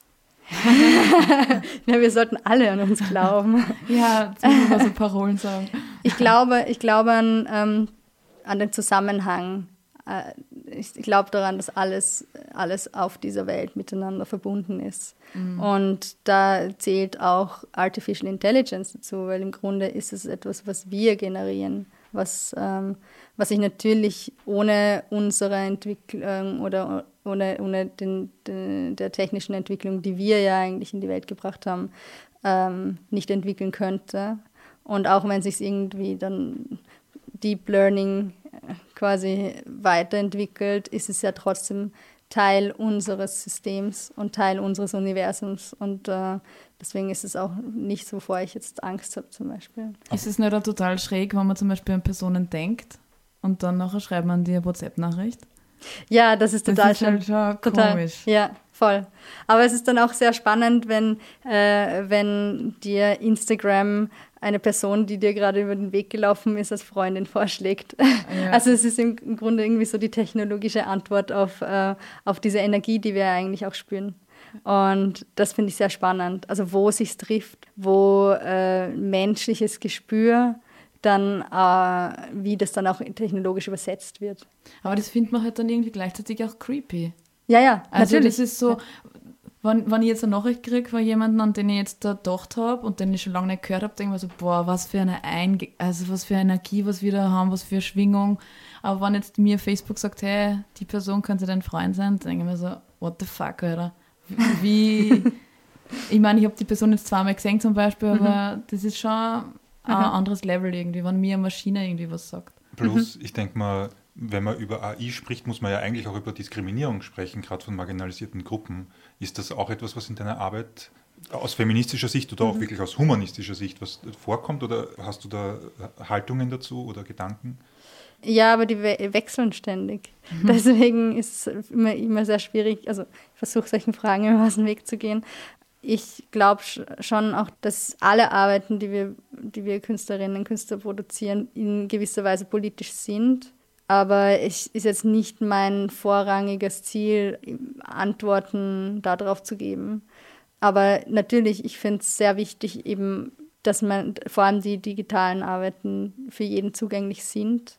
S2: [laughs]
S4: ja, wir sollten alle an uns glauben. [laughs]
S2: ja, das muss man so Parolen sagen.
S4: Ich glaube, ich glaube an, ähm, an den Zusammenhang äh, ich glaube daran, dass alles, alles auf dieser Welt miteinander verbunden ist. Mhm. Und da zählt auch Artificial Intelligence dazu, weil im Grunde ist es etwas, was wir generieren, was, ähm, was sich natürlich ohne unsere Entwicklung oder ohne, ohne den, den, der technischen Entwicklung, die wir ja eigentlich in die Welt gebracht haben, ähm, nicht entwickeln könnte. Und auch wenn sich irgendwie dann Deep Learning quasi weiterentwickelt, ist es ja trotzdem Teil unseres Systems und Teil unseres Universums. Und äh, deswegen ist es auch nicht so, wovor ich jetzt Angst habe zum Beispiel.
S2: Ist es nicht auch total schräg, wenn man zum Beispiel an Personen denkt und dann nachher schreibt man die WhatsApp-Nachricht?
S4: Ja, das ist total
S2: das ist halt schon total, komisch.
S4: Ja, voll. Aber es ist dann auch sehr spannend, wenn, äh, wenn dir Instagram eine Person, die dir gerade über den Weg gelaufen ist, als Freundin vorschlägt. Ja. [laughs] Also es ist im Grunde irgendwie so die technologische Antwort auf, äh, auf diese Energie, die wir eigentlich auch spüren. Und das finde ich sehr spannend. Also wo sich trifft, wo äh, menschliches Gespür dann, äh, wie das dann auch technologisch übersetzt wird.
S2: Aber das findet man halt dann irgendwie gleichzeitig auch creepy.
S4: Ja, ja,
S2: also natürlich. das ist so, wenn, wenn ich jetzt eine Nachricht kriege von jemandem, an den ich jetzt da gedacht habe und den ich schon lange nicht gehört habe, denke ich mir so, boah, was für eine Einge also was für eine Energie, was wir da haben, was für eine Schwingung. Aber wenn jetzt mir Facebook sagt, hey, die Person könnte dein Freund sein, denke ich mir so, what the fuck, Alter. Wie, [laughs] ich meine, ich habe die Person jetzt zweimal gesehen zum Beispiel, aber mhm. das ist schon ein anderes Level irgendwie, wenn mir eine Maschine irgendwie was sagt.
S3: Plus, mhm. ich denke mal, wenn man über AI spricht, muss man ja eigentlich auch über Diskriminierung sprechen, gerade von marginalisierten Gruppen. Ist das auch etwas, was in deiner Arbeit aus feministischer Sicht oder auch mhm. wirklich aus humanistischer Sicht was vorkommt oder hast du da Haltungen dazu oder Gedanken?
S4: Ja, aber die we wechseln ständig. Mhm. Deswegen ist es immer, immer sehr schwierig. Also ich versuche solchen Fragen immer aus dem Weg zu gehen. Ich glaube schon auch, dass alle Arbeiten, die wir, die wir Künstlerinnen und Künstler produzieren, in gewisser Weise politisch sind aber es ist jetzt nicht mein vorrangiges Ziel, Antworten darauf zu geben. Aber natürlich, ich finde es sehr wichtig, eben, dass man vor allem die digitalen Arbeiten für jeden zugänglich sind.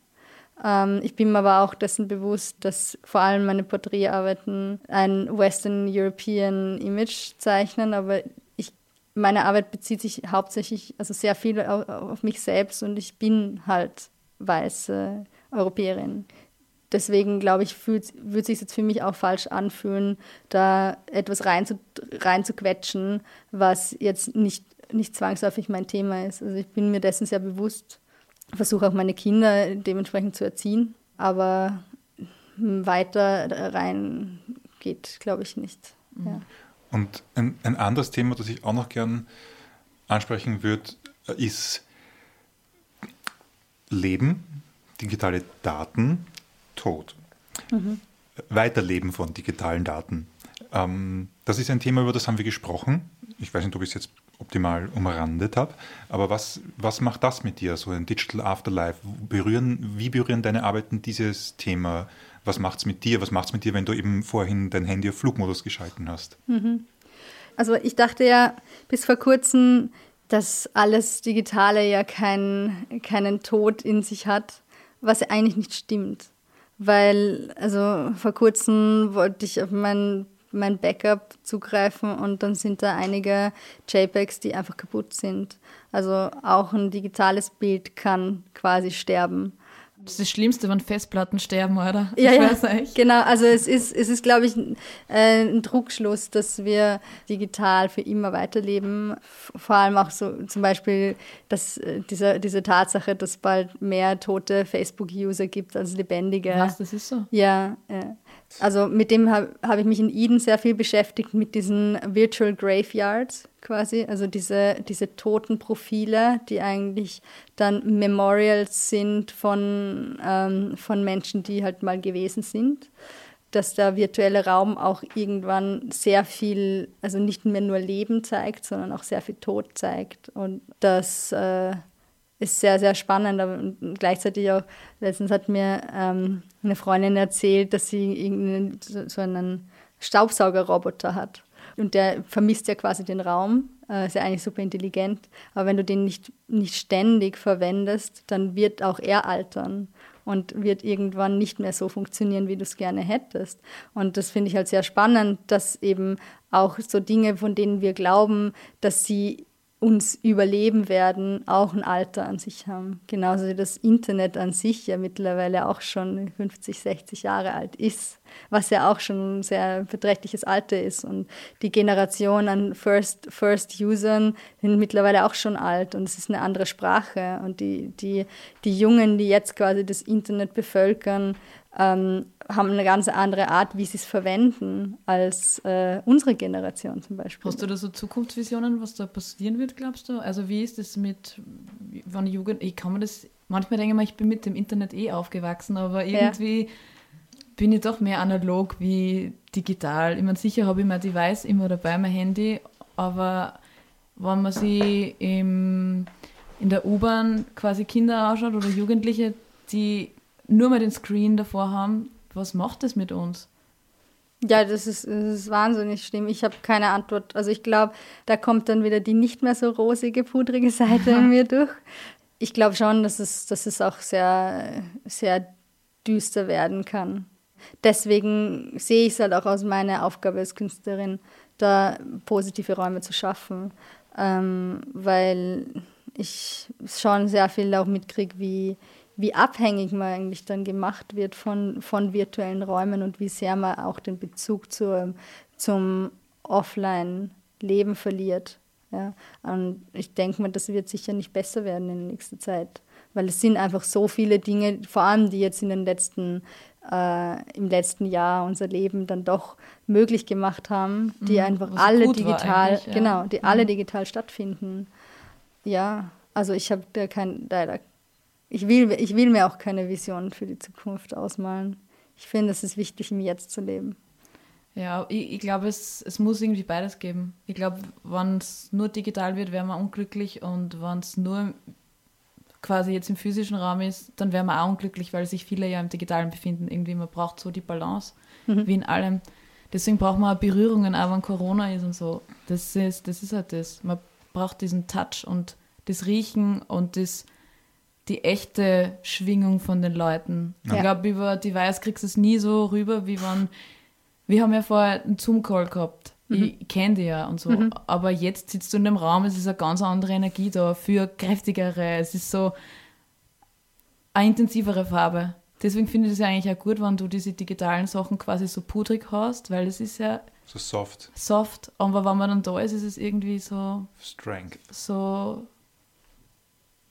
S4: Ähm, ich bin mir aber auch dessen bewusst, dass vor allem meine Porträtarbeiten ein Western European Image zeichnen, aber ich, meine Arbeit bezieht sich hauptsächlich, also sehr viel auf, auf mich selbst und ich bin halt weiße Europäerin. Deswegen glaube ich, fühlt, würde sich jetzt für mich auch falsch anfühlen, da etwas rein zu, reinzuquetschen, was jetzt nicht, nicht zwangsläufig mein Thema ist. Also ich bin mir dessen sehr bewusst, versuche auch meine Kinder dementsprechend zu erziehen, aber weiter rein geht, glaube ich, nicht. Mhm. Ja.
S3: Und ein, ein anderes Thema, das ich auch noch gern ansprechen würde, ist Leben digitale Daten tot. Mhm. Weiterleben von digitalen Daten. Ähm, das ist ein Thema, über das haben wir gesprochen. Ich weiß nicht, ob ich es jetzt optimal umrandet habe, aber was, was macht das mit dir, so ein Digital Afterlife? Berühren, wie berühren deine Arbeiten dieses Thema? Was macht es mit dir? Was macht es mit dir, wenn du eben vorhin dein Handy auf Flugmodus geschalten hast?
S4: Mhm. Also ich dachte ja bis vor kurzem, dass alles Digitale ja kein, keinen Tod in sich hat was eigentlich nicht stimmt. Weil, also vor kurzem wollte ich auf mein, mein Backup zugreifen und dann sind da einige JPEGs, die einfach kaputt sind. Also auch ein digitales Bild kann quasi sterben.
S2: Das ist das Schlimmste, wenn Festplatten sterben, oder?
S4: Ja, ich ja. weiß nicht. Genau, also es ist, es ist glaube ich, äh, ein Druckschluss, dass wir digital für immer weiterleben. Vor allem auch so zum Beispiel dass, äh, diese, diese Tatsache, dass es bald mehr tote Facebook-User gibt als lebendige.
S2: Was, das ist so?
S4: Ja, ja. Also mit dem habe hab ich mich in Eden sehr viel beschäftigt, mit diesen Virtual Graveyards quasi, also diese, diese toten Profile, die eigentlich dann Memorials sind von, ähm, von Menschen, die halt mal gewesen sind. Dass der virtuelle Raum auch irgendwann sehr viel, also nicht mehr nur Leben zeigt, sondern auch sehr viel Tod zeigt. Und das äh, ist sehr, sehr spannend. Aber gleichzeitig auch, letztens hat mir ähm, eine Freundin erzählt, dass sie so einen Staubsaugerroboter hat. Und der vermisst ja quasi den Raum, äh, ist ja eigentlich super intelligent. Aber wenn du den nicht, nicht ständig verwendest, dann wird auch er altern und wird irgendwann nicht mehr so funktionieren, wie du es gerne hättest. Und das finde ich halt sehr spannend, dass eben auch so Dinge, von denen wir glauben, dass sie uns überleben werden, auch ein Alter an sich haben. Genauso wie das Internet an sich ja mittlerweile auch schon 50, 60 Jahre alt ist, was ja auch schon ein sehr beträchtliches Alter ist. Und die Generation an First, First Usern sind mittlerweile auch schon alt und es ist eine andere Sprache. Und die, die, die Jungen, die jetzt quasi das Internet bevölkern, ähm, haben eine ganz andere Art, wie sie es verwenden, als äh, unsere Generation zum Beispiel.
S2: Hast du da so Zukunftsvisionen, was da passieren wird, glaubst du? Also wie ist das mit, wann Jugend, ich kann mir das, manchmal denke ich mal, ich bin mit dem Internet eh aufgewachsen, aber irgendwie ja. bin ich doch mehr analog wie digital. Ich meine, sicher habe ich mein Device immer dabei, mein Handy, aber wenn man sich im, in der U-Bahn quasi Kinder anschaut oder Jugendliche, die nur mal den Screen davor haben, was macht das mit uns?
S4: Ja, das ist, das ist wahnsinnig schlimm. Ich habe keine Antwort. Also ich glaube, da kommt dann wieder die nicht mehr so rosige, pudrige Seite in [laughs] mir durch. Ich glaube schon, dass es, dass es auch sehr, sehr düster werden kann. Deswegen sehe ich es halt auch aus meiner Aufgabe als Künstlerin, da positive Räume zu schaffen. Ähm, weil ich schon sehr viel auch mitkriege, wie, wie abhängig man eigentlich dann gemacht wird von, von virtuellen Räumen und wie sehr man auch den Bezug zur, zum Offline-Leben verliert. Ja. Und ich denke mal, das wird sicher nicht besser werden in der nächsten Zeit, weil es sind einfach so viele Dinge, vor allem die jetzt in den letzten, äh, im letzten Jahr unser Leben dann doch möglich gemacht haben, die mhm, einfach alle digital, ja. genau, die mhm. alle digital stattfinden. Ja, also ich habe da kein, leider ich will, ich will mir auch keine Vision für die Zukunft ausmalen. Ich finde, es ist wichtig, im Jetzt zu leben.
S2: Ja, ich, ich glaube, es, es muss irgendwie beides geben. Ich glaube, wenn es nur digital wird, wären wir unglücklich und wenn es nur quasi jetzt im physischen Raum ist, dann wären wir auch unglücklich, weil sich viele ja im Digitalen befinden. Irgendwie, man braucht so die Balance, mhm. wie in allem. Deswegen braucht man auch Berührungen, auch wenn Corona ist und so. Das ist, das ist halt das. Man braucht diesen Touch und das Riechen und das die echte Schwingung von den Leuten. Ja. Ich glaube, über Device kriegst du es nie so rüber, wie wenn. Wir haben ja vorher einen Zoom-Call gehabt. Mhm. Ich kenne die ja und so. Mhm. Aber jetzt sitzt du in dem Raum, es ist eine ganz andere Energie da, für kräftigere. Es ist so eine intensivere Farbe. Deswegen finde ich es ja eigentlich auch gut, wenn du diese digitalen Sachen quasi so pudrig hast, weil es ist ja.
S3: So soft.
S2: Soft. Aber wenn man dann da ist, ist es irgendwie so.
S3: Strength.
S2: So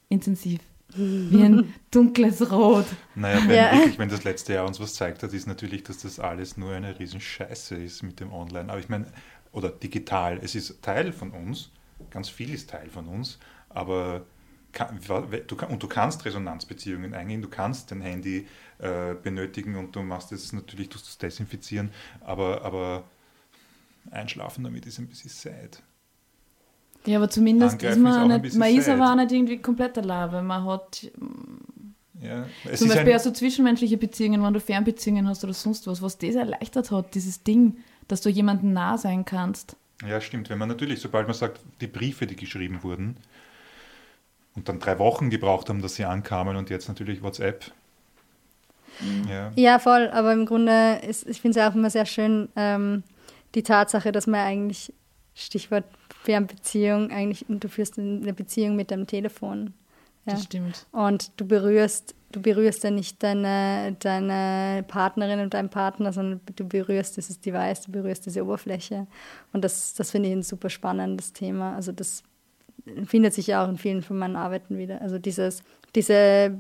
S2: intensiv. Wie ein dunkles Rot.
S3: Naja, wenn, ja. wirklich, wenn das letzte Jahr uns was zeigt hat, ist natürlich, dass das alles nur eine Riesenscheiße ist mit dem Online. Aber ich meine, oder digital, es ist Teil von uns, ganz viel ist Teil von uns, aber kann, du, und du kannst Resonanzbeziehungen eingehen, du kannst dein Handy äh, benötigen und du machst es natürlich, tust es desinfizieren, aber, aber einschlafen damit ist ein bisschen sad.
S2: Ja, aber zumindest ist man ist nicht, man ist aber auch nicht irgendwie komplett allein, man hat ja, zum Beispiel ja so zwischenmenschliche Beziehungen, wenn du Fernbeziehungen hast oder sonst was, was das erleichtert hat, dieses Ding, dass du jemandem nah sein kannst.
S3: Ja, stimmt. Wenn man natürlich, sobald man sagt, die Briefe, die geschrieben wurden und dann drei Wochen gebraucht haben, dass sie ankamen und jetzt natürlich WhatsApp.
S4: Mhm. Ja. ja, voll. Aber im Grunde, ist, ich finde es auch immer sehr schön, ähm, die Tatsache, dass man eigentlich, Stichwort Fernbeziehung eigentlich, du führst eine Beziehung mit deinem Telefon.
S2: Ja? Das stimmt.
S4: Und du berührst du berührst ja nicht deine, deine Partnerin und deinen Partner, sondern du berührst dieses Device, du berührst diese Oberfläche. Und das, das finde ich ein super spannendes Thema. Also das findet sich ja auch in vielen von meinen Arbeiten wieder. Also dieses, diese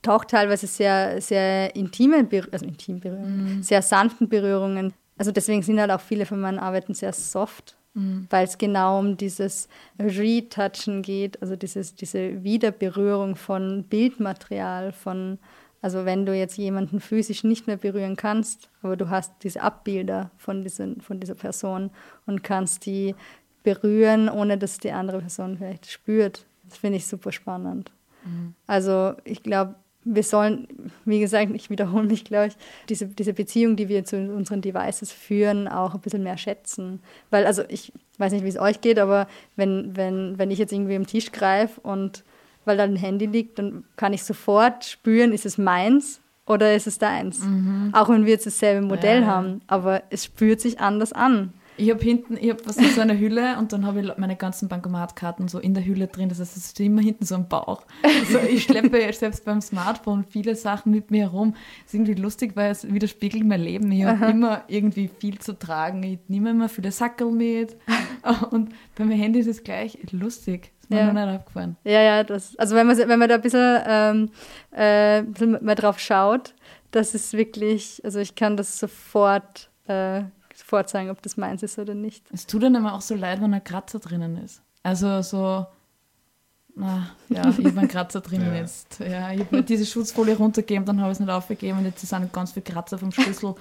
S4: taucht teilweise sehr, sehr intime, also intim Berührungen, mhm. sehr sanften Berührungen. Also deswegen sind halt auch viele von meinen Arbeiten sehr soft, mhm. weil es genau um dieses Retouchen geht, also dieses, diese Wiederberührung von Bildmaterial, von, also wenn du jetzt jemanden physisch nicht mehr berühren kannst, aber du hast diese Abbilder von, diesen, von dieser Person und kannst die berühren, ohne dass die andere Person vielleicht spürt. Das finde ich super spannend. Mhm. Also ich glaube, wir sollen, wie gesagt, ich wiederhole mich, glaube ich, diese, diese Beziehung, die wir zu unseren Devices führen, auch ein bisschen mehr schätzen. Weil, also ich weiß nicht, wie es euch geht, aber wenn, wenn, wenn ich jetzt irgendwie am Tisch greife und weil da ein Handy liegt, dann kann ich sofort spüren, ist es meins oder ist es deins. Mhm. Auch wenn wir jetzt dasselbe Modell ja. haben, aber es spürt sich anders an.
S2: Ich habe hinten, ich habe was in so einer Hülle und dann habe ich meine ganzen Bankomatkarten so in der Hülle drin. Das heißt, es ist immer hinten so ein Bauch. Also ich schleppe selbst beim Smartphone viele Sachen mit mir herum. Das ist irgendwie lustig, weil es widerspiegelt mein Leben. Ich habe immer irgendwie viel zu tragen. Ich nehme immer viele Sackel mit. [laughs] Und bei meinem Handy ist es gleich lustig. Ist mir ja. noch nicht aufgefallen.
S4: Ja, ja, das, also wenn man, wenn man da ein bisschen, ähm, äh, bisschen mal drauf schaut, das ist wirklich, also ich kann das sofort äh, vorzeigen, ob das meins ist oder nicht.
S2: Es tut dann immer auch so leid, wenn ein Kratzer drinnen ist. Also so, na, ja, ich habe einen Kratzer drinnen [laughs] ja. jetzt. Ja, ich habe diese Schutzfolie runtergegeben, dann habe ich es nicht aufgegeben und jetzt sind ganz viele Kratzer vom Schlüssel.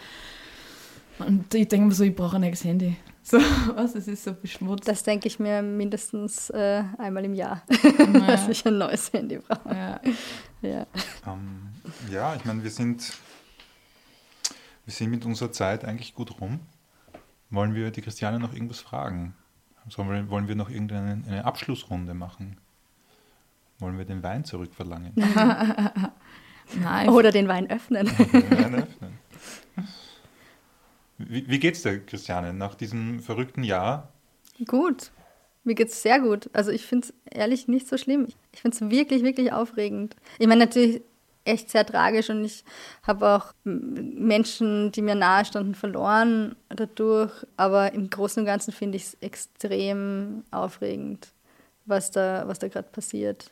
S2: Und ich denke mir so, ich brauche ein neues Handy. So, [laughs] was, es ist so beschmutzt.
S4: Das denke ich mir mindestens äh, einmal im Jahr, ja. [laughs] dass ich ein neues Handy brauche.
S3: Ja, ja. Um, ähm, ja ich meine, wir sind, wir sind mit unserer Zeit eigentlich gut rum. Wollen wir die Christiane noch irgendwas fragen? Sollen wollen wir noch irgendeine eine Abschlussrunde machen? Wollen wir den Wein zurückverlangen? [laughs]
S4: Nein. Oder den Wein öffnen. [laughs] Den Wein öffnen.
S3: Wie, wie geht's dir, Christiane, nach diesem verrückten Jahr?
S4: Gut. Mir geht's sehr gut. Also ich finde es ehrlich nicht so schlimm. Ich finde es wirklich, wirklich aufregend. Ich meine, natürlich echt sehr tragisch und ich habe auch Menschen, die mir nahe standen, verloren dadurch. Aber im Großen und Ganzen finde ich es extrem aufregend, was da, was da gerade passiert.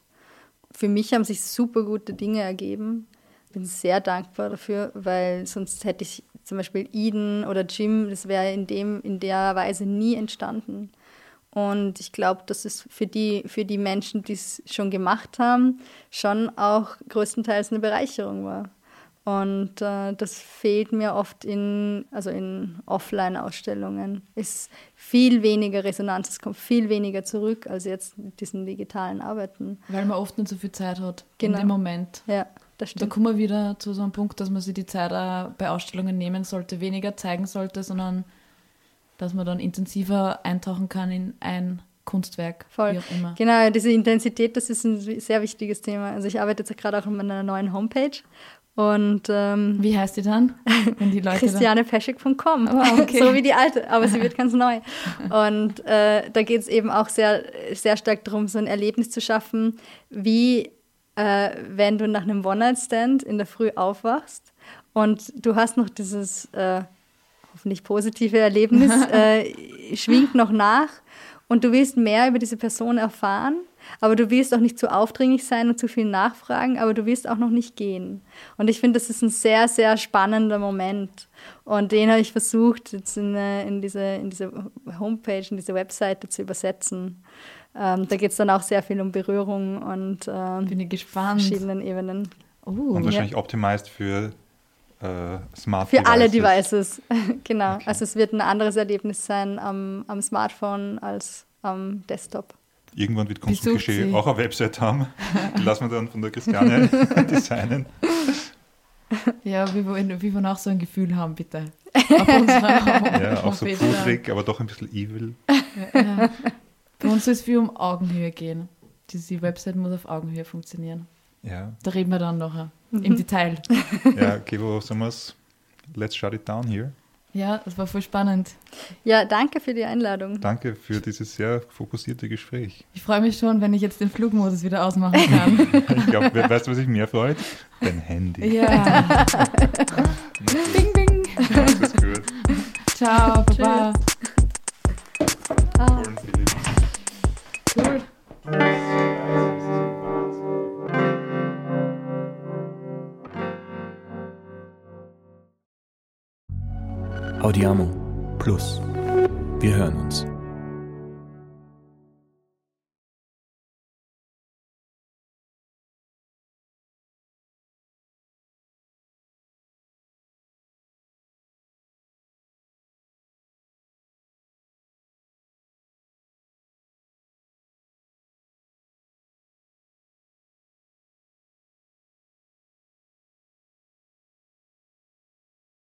S4: Für mich haben sich super gute Dinge ergeben. Ich bin sehr dankbar dafür, weil sonst hätte ich zum Beispiel Eden oder Jim, das wäre in, in der Weise nie entstanden. Und ich glaube, dass es für die, für die Menschen, die es schon gemacht haben, schon auch größtenteils eine Bereicherung war. Und äh, das fehlt mir oft in, also in Offline-Ausstellungen. Ist viel weniger Resonanz, es kommt viel weniger zurück als jetzt mit diesen digitalen Arbeiten.
S2: Weil man oft nicht so viel Zeit hat genau. dem Moment.
S4: Ja, das stimmt.
S2: Da kommen wir wieder zu so einem Punkt, dass man sich die Zeit auch bei Ausstellungen nehmen sollte, weniger zeigen sollte, sondern dass man dann intensiver eintauchen kann in ein Kunstwerk,
S4: Voll. wie auch immer. Genau, diese Intensität, das ist ein sehr wichtiges Thema. Also ich arbeite jetzt gerade auch an einer neuen Homepage und ähm,
S2: wie heißt die dann?
S4: Wenn die Leute Christianepeschek.com. Oh, okay. [laughs] so wie die alte, aber sie wird ganz neu. Und äh, da geht es eben auch sehr, sehr stark darum, so ein Erlebnis zu schaffen, wie äh, wenn du nach einem One-Night-Stand in der Früh aufwachst und du hast noch dieses äh, hoffentlich positive Erlebnis [laughs] äh, schwingt noch nach und du willst mehr über diese Person erfahren, aber du willst auch nicht zu aufdringlich sein und zu viel nachfragen, aber du willst auch noch nicht gehen. Und ich finde, das ist ein sehr, sehr spannender Moment. Und den habe ich versucht, jetzt in, äh, in, diese, in diese Homepage, in diese Webseite zu übersetzen. Ähm, da geht es dann auch sehr viel um Berührung und ähm,
S2: Bin ich gespannt.
S4: verschiedenen Ebenen.
S3: Uh, und wahrscheinlich ja. optimized für äh, Smart
S4: Für Devices. alle Devices, [laughs] genau. Okay. Also es wird ein anderes Erlebnis sein am, am Smartphone als am Desktop.
S3: Irgendwann wird Kunst und Klischee auch eine Website haben. Die lassen wir dann von der Christiane [laughs] [laughs] designen.
S2: Ja, wir wollen, wir wollen auch so ein Gefühl haben, bitte.
S3: Auf ja, auch so pudrig, aber doch ein bisschen evil.
S2: Ja. Bei uns soll es viel um Augenhöhe gehen. Diese Website muss auf Augenhöhe funktionieren.
S3: Ja.
S2: Da reden wir dann nachher mhm. im Detail. [laughs]
S3: Ja, okay, wo sagen wir es? Let's shut it down here.
S2: Ja, das war voll spannend.
S4: Ja, danke für die Einladung.
S3: Danke für dieses sehr fokussierte Gespräch.
S2: Ich freue mich schon, wenn ich jetzt den Flugmodus wieder ausmachen kann. [laughs]
S3: ich glaube, weißt du, was sich mehr freut? Dein Handy.
S2: Ja. [laughs] bing, bing.
S3: Das ist gut.
S2: Ciao, Baba.
S4: Ah,
S1: Audiamo Plus. Wir hören uns.